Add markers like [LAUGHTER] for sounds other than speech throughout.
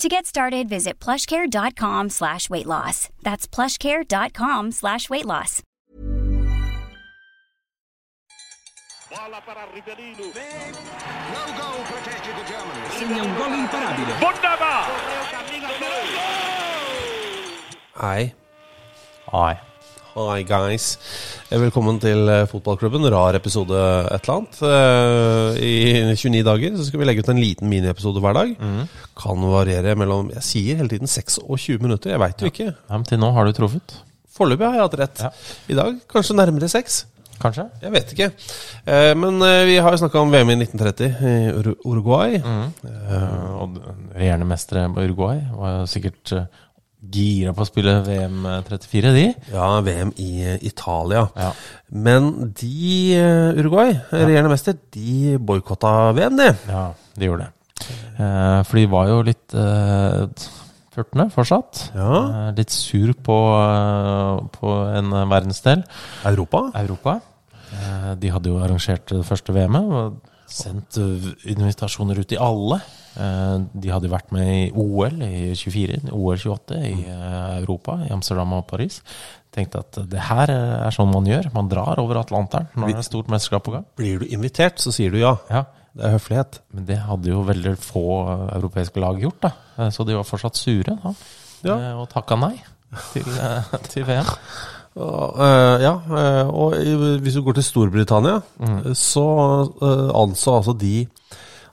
To get started, visit plushcare.com slash weight loss. That's plushcare.com slash weight loss. Bola para Rivellino. No goal protected to Germany. Segna un gol imparabile. Wunderbar! Correo camina Ai. Hi, guys. Velkommen til eh, fotballklubben. Rar episode et eller annet. Eh, I 29 dager så skal vi legge ut en liten miniepisode hver dag. Kan variere mellom Jeg sier hele tiden 6 og 20 minutter. Jeg veit jo ikke. Ja, men til nå har du truffet. Foreløpig har jeg hatt rett. Ja. I dag kanskje nærmere 6. Kanskje? Jeg vet ikke. Eh, Men eh, vi har jo snakka om VM i 1930 i Ur- Uruguay. Eh, og regjerende mestere på Uruguay var sikkert gira på å spille VM 34, de. Ja, VM i eh, Italia. Ja. Men de, eh, Uruguay, regjerende mester, de boikotta VM, de. Ja, de gjorde det. Eh, for de var jo litt uh, fortsatt. Ja. Eh, litt sur på, eh, på en verdensdel, Europa. Europa. Eh, de hadde jo arrangert det første VM-et sendt eh, invitasjoner ut til alle. Eh, de hadde vært med i OL i 24, OL 28 i eh, Europa, i Amsterdam og Paris. Tenkte at det her eh, er sånn man gjør. Man drar over Atlanteren når det er stort mesterskap på gang. Blir du invitert, så sier du ja. Ja, Det er høflighet. Men det hadde jo veldig få europeiske lag gjort, da. Så de var fortsatt sure da. Ja. Og takka nei til, [LAUGHS] til VM. Ja, og hvis du går til Storbritannia, så eh, anså altså de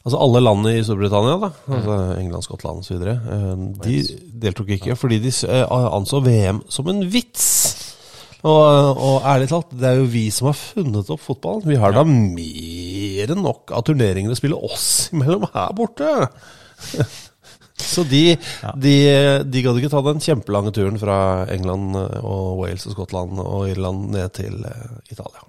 Altså alle landene i Storbritannia, da, altså England, Skottland osv., uh, de deltok ikke fordi de eh, anså VM som en vits. Og, og ærlig talt, det er jo vi som har funnet opp fotballen. Vi har da mer enn nok av turneringer å spille oss [LAUGHS] imellom her borte. [LAUGHS] Så de, de, de gadd ikke ta den kjempelange turen fra England og Wales og Skottland og Irland ned til eh, Italia.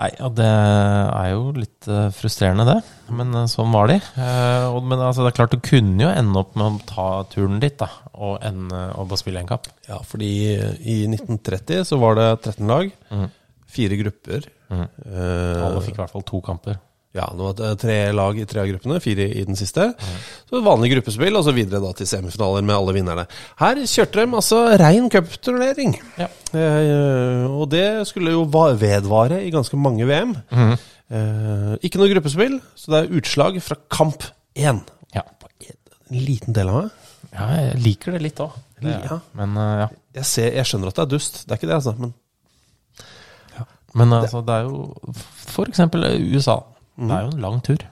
Nei, ja, det er jo litt eh, frustrerende, det. Men eh, sånn var de. Eh, men altså, det er klart, du kunne jo ende opp med å ta turen dit, da. Og, ende, og bare spille en kamp. Ja, fordi i 1930 så var det 13 lag, fire grupper. Mm. Alle fikk i hvert fall to kamper. Ja, det var eh, tre lag i tre av gruppene, fire i den siste. Så vanlig gruppespill, og så videre da til semifinaler med alle vinnerne. Her kjørte de altså rein cupturnering. Ja. Eh, og det skulle jo vedvare i ganske mange VM. Eh, ikke noe gruppespill, så det er utslag fra kamp én. Ja. En liten del av meg. ja, jeg liker det litt òg. Ja. Men uh, ja. Jeg, ser, jeg skjønner at det er dust, det er ikke det, altså. Men Men altså, det er jo for eksempel USA. Det er jo en lang tur.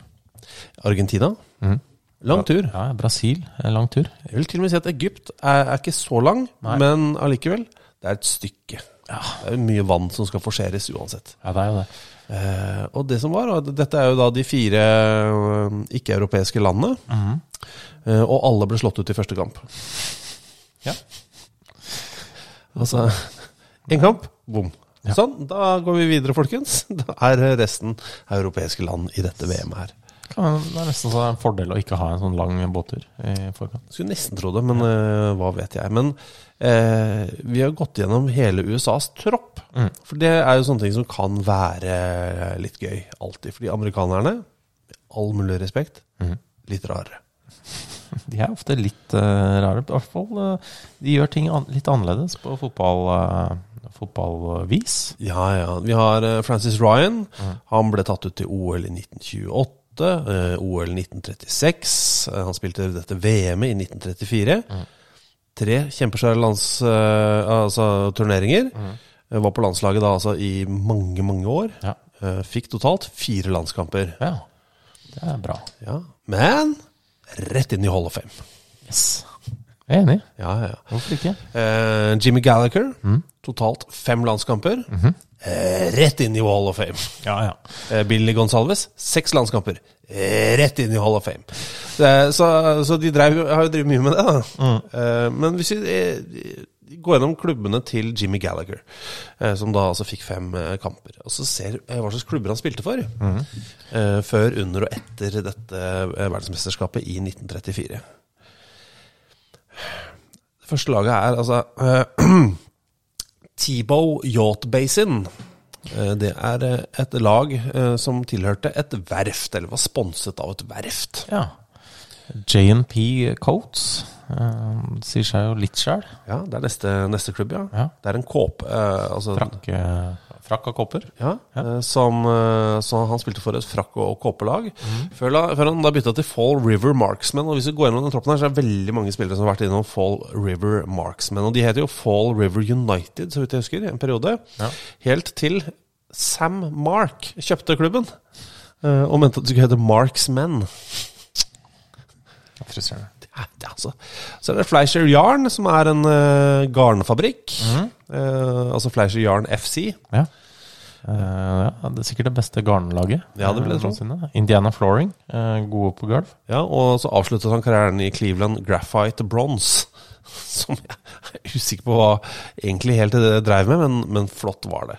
Argentina Mm. Lang tur. Ja, Brasil en lang tur. Jeg vil til og med si at Egypt er, er ikke så lang, Nei. men allikevel. Det er et stykke. Det er jo mye vann som skal forseres uansett. Ja, det er jo det. Eh, og det som var, og dette er jo da de fire øh, ikke-europeiske landene. eh, og alle ble slått ut i første kamp. Ja. Altså En kamp, bom. Sånn, da går vi videre, folkens. [LAUGHS] Da er resten europeiske land i dette VM-et her. Det er nesten en fordel å ikke ha en sånn lang båttur i forkant. Skulle nesten tro det, men uh, hva vet jeg. Men uh, vi har gått gjennom hele USAs tropp. Mm. For det er jo sånne ting som kan være litt gøy alltid. Fordi amerikanerne, med all mulig respekt, mm. litt rare. [LAUGHS] De er ofte litt uh, rare. I hvert fall uh, de gjør ting an litt annerledes på fotball, uh, fotballvis. Ja, ja. Vi har Francis Ryan. Han ble tatt ut til OL i 1928. eh, OL 1936. eh, han spilte dette VM-et i 1934. Tre kjempesvære lands... altså turneringer. Mm. Var på landslaget da altså i mange, mange år. Ja. Fikk totalt fire landskamper. ja. Det er bra. Ja. Men rett inn i Hall of Fame. Yes. Jeg er enig. Ja, ja, ja. Hvorfor ikke? Eh, Jimmy Gallagher, totalt fem landskamper. eh, rett inn i Hall of Fame. Ja, ja. Eh, Billy Gonsalves, seks landskamper. Eh, rett inn i Hall of Fame. Det, så, så de drev, har jo drevet mye med det, da. Eh, men hvis vi går gjennom klubbene til Jimmy Gallagher, eh, som da altså fikk fem eh, kamper, og så ser eh, hva slags klubber han spilte for, mm. før, under og etter dette verdensmesterskapet i 1934. Det første laget er altså Tebow Yacht Basin. Det er et lag som tilhørte et verft, eller var sponset av et verft. ja. JNP Coats. Uh, sier seg jo litt sjøl. Ja, Det er neste, neste klubb, ja. Ja. Det er en kåpe uh, altså, Frakk, uh, frakk og kåper. Ja, eh, som, så han spilte for et frakk- og kåpelag. Før, før han da bytta til Fall River Marksmen. Og hvis vi går gjennom den troppen her, så er det veldig mange spillere som har vært innom Fall River Marksmen. Og de heter jo Fall River United, så vidt jeg husker, i en periode. Ja. Helt til Sam Mark kjøpte klubben. Og mente at det skulle hete Marksmen. Frustrerende. Det er, det er altså. Så er det Fleischer Yarn, som er en uh, garnfabrikk. Eh, altså Fleischer Yarn FC. Ja. Uh, ja, det er sikkert det beste garnlaget. Ja, det vil jeg eh, tro. Indiana Flooring, uh, gode på gulv. Ja, og så avsluttet han karrieren i Cleveland Graphite Bronze. [LAUGHS] Som jeg er usikker på hva egentlig helt det dreiv med, men, men flott var det.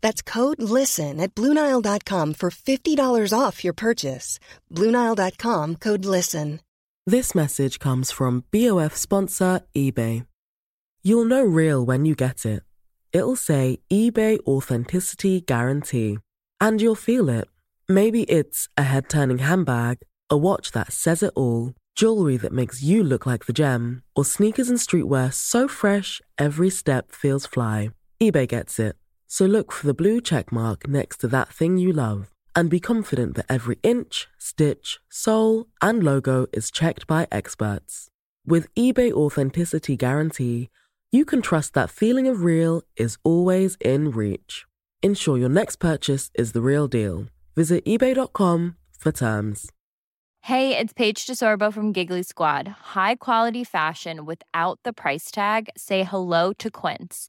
That's code LISTEN at Bluenile.com for $50 off your purchase. Bluenile.com code LISTEN. This message comes from BOF sponsor eBay. You'll know real when you get it. It'll say eBay Authenticity Guarantee. And you'll feel it. Maybe it's a head turning handbag, a watch that says it all, jewelry that makes you look like the gem, or sneakers and streetwear so fresh every step feels fly. eBay gets it. So look for the blue check mark next to that thing you love and be confident that every inch, stitch, sole, and logo is checked by experts. With eBay Authenticity Guarantee, you can trust that feeling of real is always in reach. Ensure your next purchase is the real deal. Visit eBay.com for terms. Hey, it's Paige DeSorbo from Giggly Squad. High quality fashion without the price tag. Say hello to Quince.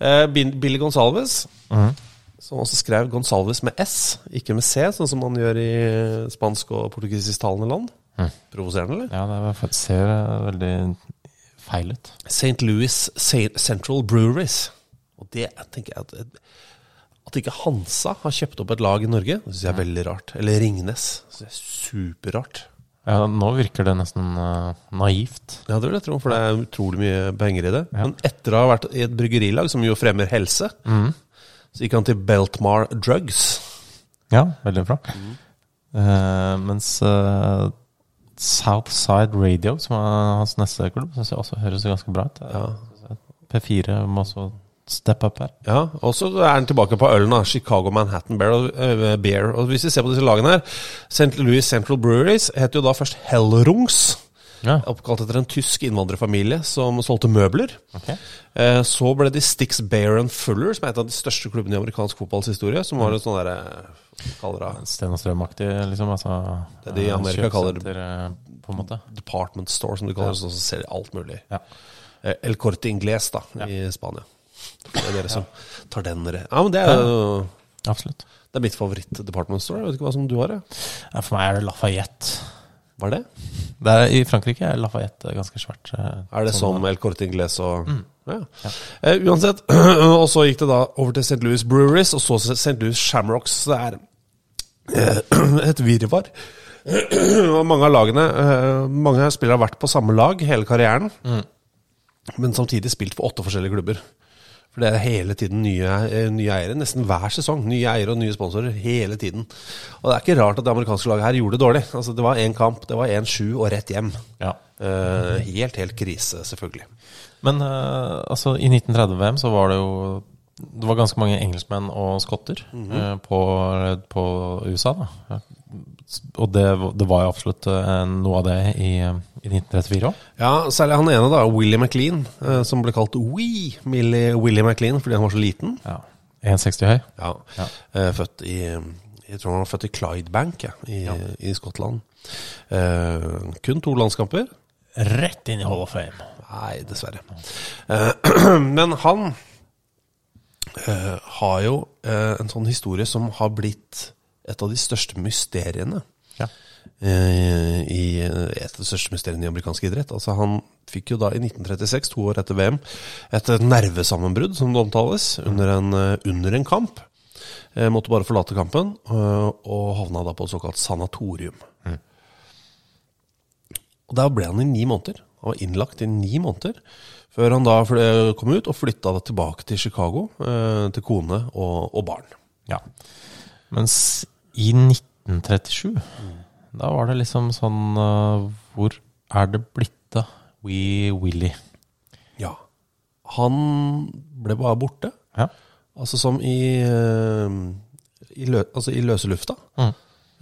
Eh, Bin- Billy Gonsalves, Mhm. som også skrev Gonsalves med S, ikke med C, sånn som man gjør i spansk- og portugisisktalende land. Mm. Provoserende, eller? Ja, det er ser eh, veldig feil ut. St. Louis Central Breweries. Og det tenker jeg at At ikke Hansa har kjøpt opp et lag i Norge, det syns jeg er veldig rart. Eller Ringnes. Det er superrart. Ja, nå virker det nesten uh, naivt. Ja, det vil jeg tro, for det er utrolig mye penger i det. Ja. Men etter å ha vært i et bryggerilag som jo fremmer helse, mm. Så gikk han til Beltmar Drugs. Ja, veldig bra. Eh, mens uh, Southside Radio, som er hans neste klubb, syns jeg også høres ganske bra ut. P4 må også steppe up her. Ja, og så er han tilbake på ølen, da. Chicago Manhattan Bear. Eh, og hvis vi ser på disse lagene her St. Louis Central Breweries het jo da først Hellrungs. Ja. Oppkalt etter en tysk innvandrerfamilie som solgte møbler. Okay. Eh, Så ble de Stix Bear Fuller, som er et av de største klubbene i amerikansk fotballs historie. Som var en sånn derre Sten og Strøm-aktig, liksom. Altså, Det de i eh, Amerika kaller- eh, På en måte. department store, som de kaller det. Så ser de alt mulig. Ja. Eh, El Corte Ingles, da, i Spania. Det er dere som tar den, dere. Ja, men det er jo Absolutt. Det er mitt favoritt-department store. Jeg vet ikke hva som du har. Ja, for meg er det Lafayette. Hva er det? Det er, I Frankrike er Lafayette ganske svært. eh, Er det sånn- som El Corte Ingles og ja. Eh, Uansett. [CLEARS THROAT] og så gikk det da over til St. Louis Breweries, og så St. Louis Shamrocks. Det er uh, [CLEARS THROAT] et virvar. [CLEARS THROAT] og mange av lagene uh, Mange spillere har vært på samme lag hele karrieren, men samtidig spilt for åtte forskjellige klubber. For det er hele tiden nye, eh, nye eiere. Nesten hver sesong. Nye eiere og nye sponsorer. Hele tiden. Og det er ikke rart at det amerikanske laget her gjorde det dårlig. Altså, det var én kamp, det var 1-7 og rett hjem. Ja. Uh, helt, helt krise, selvfølgelig. Men uh, altså, i 1930-VM så var det jo Det var ganske mange engelskmenn og skotter eh, på, på USA, da. Ja. Og det, det var jo absolutt eh, noe av det i, i 1934 òg. Ja, særlig han ene, da, Willie McLean, eh, som ble kalt Wee Millie Willie McLean fordi han var så liten. Ja. 1,60 høy. Ja. Ja. Født i Jeg tror han var født i Clydebank, ja, i, i Skottland. Eh, kun to landskamper. Rett inn i Hall of Fame. Nei, dessverre. Eh, [CLEARS THROAT] men han eh, har jo eh, en sånn historie som har blitt et av de største mysteriene. Ja. eh, i et av de største mysteriene i amerikansk idrett. Altså Han fikk jo da i 1936, to år etter VM, et nervesammenbrudd, som det omtales, under en, eh, under en kamp. Eh, måtte bare forlate kampen, og havna da på et såkalt sanatorium. Og Der ble han i ni måneder. Han var innlagt i ni måneder. Før han da kom ut og flytta tilbake til Chicago, eh, til kone og, og barn. Ja. Mens i 1937, da var det liksom sånn eh, Hvor er det blitt av Wee Willie? Ja. Han ble bare borte. Ja. Altså som i, eh, i, lø, altså i løse lufta. Mm.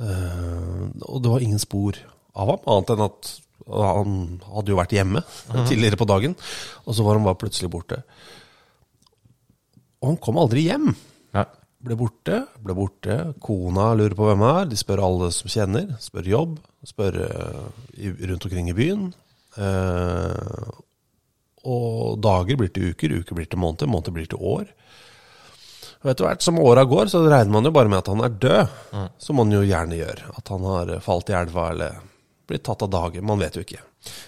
Uh, og det var ingen spor av ham, annet enn at han hadde jo vært hjemme tidligere på dagen. Og så var han bare plutselig borte. Og han kom aldri hjem. Ja. Ble borte, ble borte. Kona lurer på hvem han er. De spør alle som kjenner. Spør jobb. Spør eh, rundt omkring i byen. Eh, og dager blir til uker, uker blir til måneder, måneder blir til år. Og etter hvert som åra går, så regner man jo bare med at han er død. Som man jo gjerne gjør. At han har falt i elva eller blitt tatt av dage. Man vet jo ikke.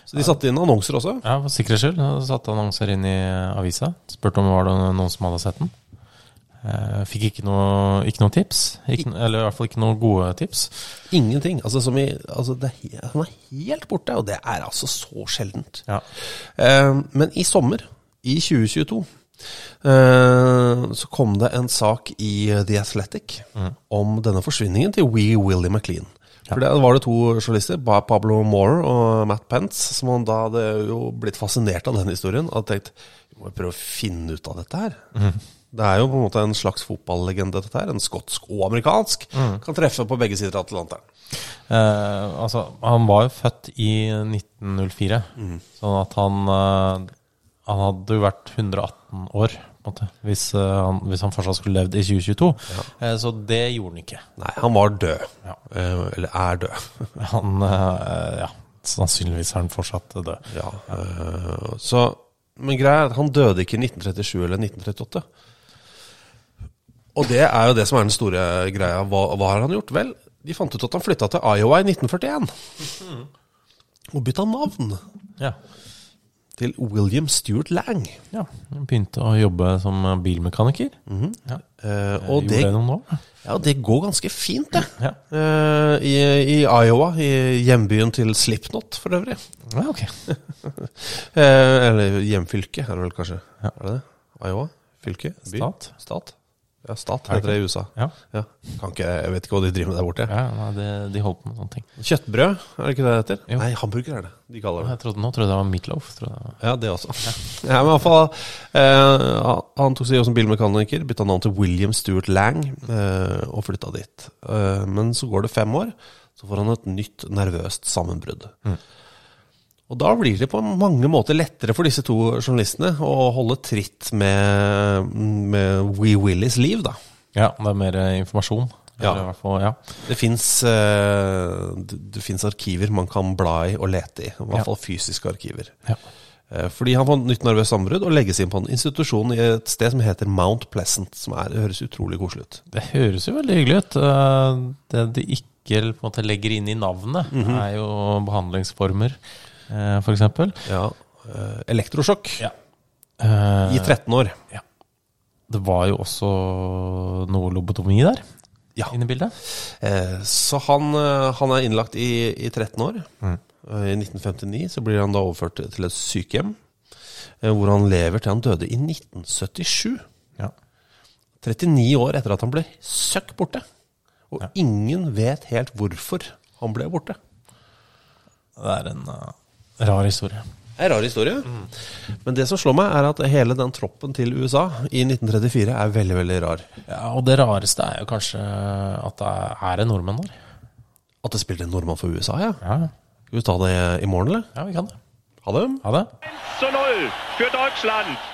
Så de satte inn annonser også. Ja, For sikkerhets skyld. De satte annonser inn i avisa. Spurte om var det var noen som hadde sett den. Eh, Fikk ikke noe, ikke noe tips. Ikke, eller i hvert fall ikke noen gode tips. Ingenting. Altså, som i, altså det, han er helt borte, og det er altså så sjeldent. Ja. Eh, men i sommer, i 2022, eh, så kom det en sak i The Athletic om denne forsvinningen til Wee Willie McLean. For der var det to journalister, Pablo Moore og Matt Pence, som han da hadde jo blitt fascinert av denne historien. Hadde tenkt vi må prøve å finne ut av dette her. Det er jo på en måte en slags fotballegende, dette her. En skotsk og amerikansk. Kan treffe på begge sider av Atlanteren. Eh, altså, han var jo født i 1904, sånn at han eh, Han hadde jo vært 118 år, hvis, uh, han, hvis han fortsatt skulle levd i 2022. Eh, så det gjorde han ikke. Nei, han var død. Ja. Uh, eller er død. [LAUGHS] Han Ja, sannsynligvis er han fortsatt død. Ja, så, men greia er at han døde ikke i 1937 eller 1938. Og det er jo det som er den store greia. Hva, hva har han gjort? Vel, de fant ut at han flytta til Iowa i 1941. Og bytta navn Ja. Til William Stuart Lang. ja. Han begynte å jobbe som bilmekaniker. ja. Eh, og det, det ja, det går ganske fint, det. Ja. Eh, i, I Iowa, i hjembyen til Slipknot for øvrig. ja, ok. [LAUGHS] Eh, eller hjemfylke, er det vel kanskje. Ja. Er det det? Iowa? Fylke? By? Stat. Stat? Ja, stat Er heter det i USA. Ja. Kan ikke, jeg vet ikke hva de driver med der borte. Ja, nei, de, de holder på med sånne ting. Kjøttbrød, er det ikke det det heter? Jo. Nei, hamburger er det de kaller det. Jeg trodde, nå trodde jeg det var Meatloaf. Trodde jeg. Ja, det også. Ja, men i hvert fall eh, Han tok seg jobb som bilmekaniker, bytta navn til William Stuart Lang eh, og flytta dit. Eh, men så går det fem år, så får han et nytt nervøst sammenbrudd. Og da blir det på mange måter lettere for disse to journalistene å holde tritt med, med Wee Willies liv, da. Ja, det er mer eh, informasjon. Ja. Fall, ja. Det fins finnes arkiver man kan bla i og lete i. I hvert Ja. fall fysiske arkiver. Ja. Eh, Fordi han får nytt nervøst sammenbrudd og legges inn på en institusjon i et sted som heter Mount Pleasant. Som er, høres utrolig koselig ut. Det høres jo veldig hyggelig ut. Eh, Det de ikke på en måte legger inn i navnet, Mhm. er jo behandlingsformer, eh, for eksempel. Ja, eh, Elektrosjokk Ja. Eh, i 13 år. Det var jo også noe lobotomi der, Ja. inne i bildet. Eh, Så han, eh, han er innlagt i, i 13 år. Mm. Eh, I 1959 så blir han da overført til- et sykehjem, eh, hvor han lever til han døde i 1977. Ja. 39 år etter at han ble søkk borte. Og Ja. ingen vet helt hvorfor han ble borte. Det er en eh, rar historie. Det er en rar historie. Men det som slår meg, er at hele den troppen til USA i 1934 er veldig, veldig rar. Ja, Og det rareste er jo kanskje at det er, en det nordmenn der. At det spiller en nordmann for USA, ja. Ja, Skal vi ta det i morgen, eller? ja vi kan det. Ha det. Ha det. 1 für Deutschland.